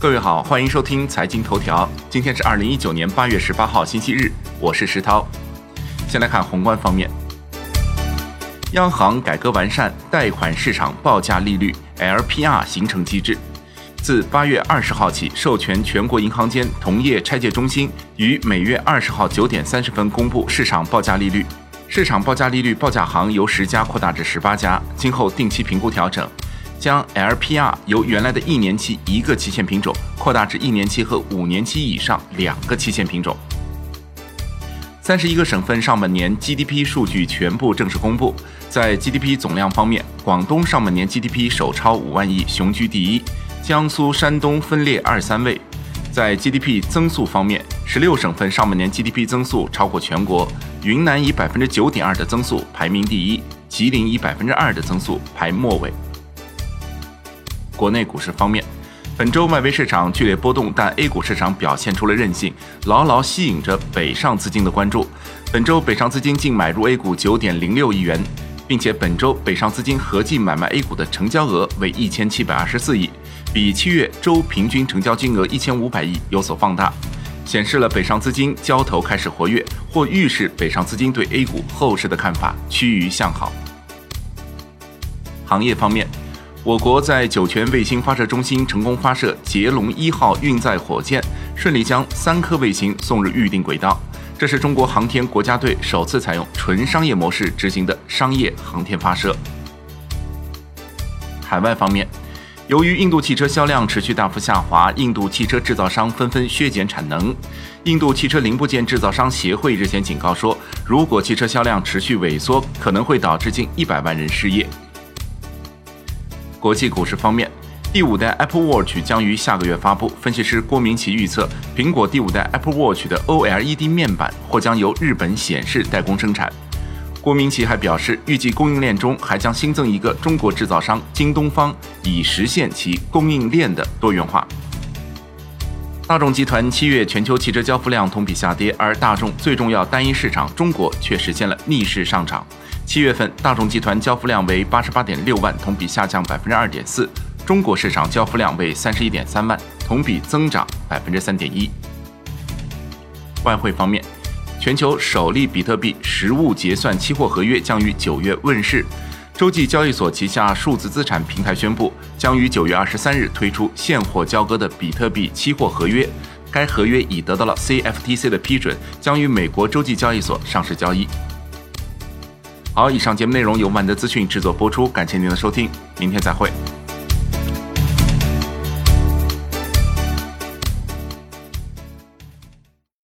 各位好，欢迎收听财经头条。今天是二零一九年八月十八号，星期日，我是石涛。先来看宏观方面，央行改革完善贷款市场报价利率 LPR 形成机制，自八月二十号起，授权全国银行间同业拆借中心于每月二十号九点三十分公布市场报价利率。市场报价利率报价行由十家扩大至十八家，今后定期评估调整。将 LPR 由原来的一年期一个期限品种扩大至一年期和五年期以上两个期限品种。三十一个省份上半年 GDP 数据全部正式公布。在 GDP 总量方面，广东上半年 GDP 首超五万亿，雄居第一；江苏、山东分列二三位。在 GDP 增速方面，十六省份上半年 GDP 增速超过全国，云南以百分之九点二的增速排名第一，吉林以百分之二的增速排末尾。国内股市方面，本周外围市场剧烈波动，但 A 股市场表现出了韧性，牢牢吸引着北上资金的关注。本周北上资金净买入 A 股九点零六亿元，并且本周北上资金合计买卖 A 股的成交额为一千七百二十四亿，比七月周平均成交金额一千五百亿有所放大，显示了北上资金交投开始活跃，或预示北上资金对 A 股后市的看法趋于向好。行业方面。我国在酒泉卫星发射中心成功发射捷龙一号运载火箭，顺利将三颗卫星送入预定轨道。这是中国航天国家队首次采用纯商业模式执行的商业航天发射。海外方面，由于印度汽车销量持续大幅下滑，印度汽车制造商纷纷削减产能。印度汽车零部件制造商协会日前警告说，如果汽车销量持续萎缩，可能会导致近一百万人失业。国际股市方面，第五代 Apple Watch 将于下个月发布。分析师郭明奇预测，苹果第五代 Apple Watch 的 OLED 面板或将由日本显示代工生产。郭明奇还表示，预计供应链中还将新增一个中国制造商京东方，以实现其供应链的多元化。大众集团七月全球汽车交付量同比下跌，而大众最重要单一市场中国却实现了逆势上涨。七月份，大众集团交付量为八十八点六万，同比下降百分之二点四；中国市场交付量为三十一点三万，同比增长百分之三点一。外汇方面，全球首例比特币实物结算期货合约将于九月问世。洲际交易所旗下数字资产平台宣布，将于九月二十三日推出现货交割的比特币期货合约。该合约已得到了 CFTC 的批准，将与美国洲际交易所上市交易。好，以上节目内容由万德资讯制作播出，感谢您的收听，明天再会。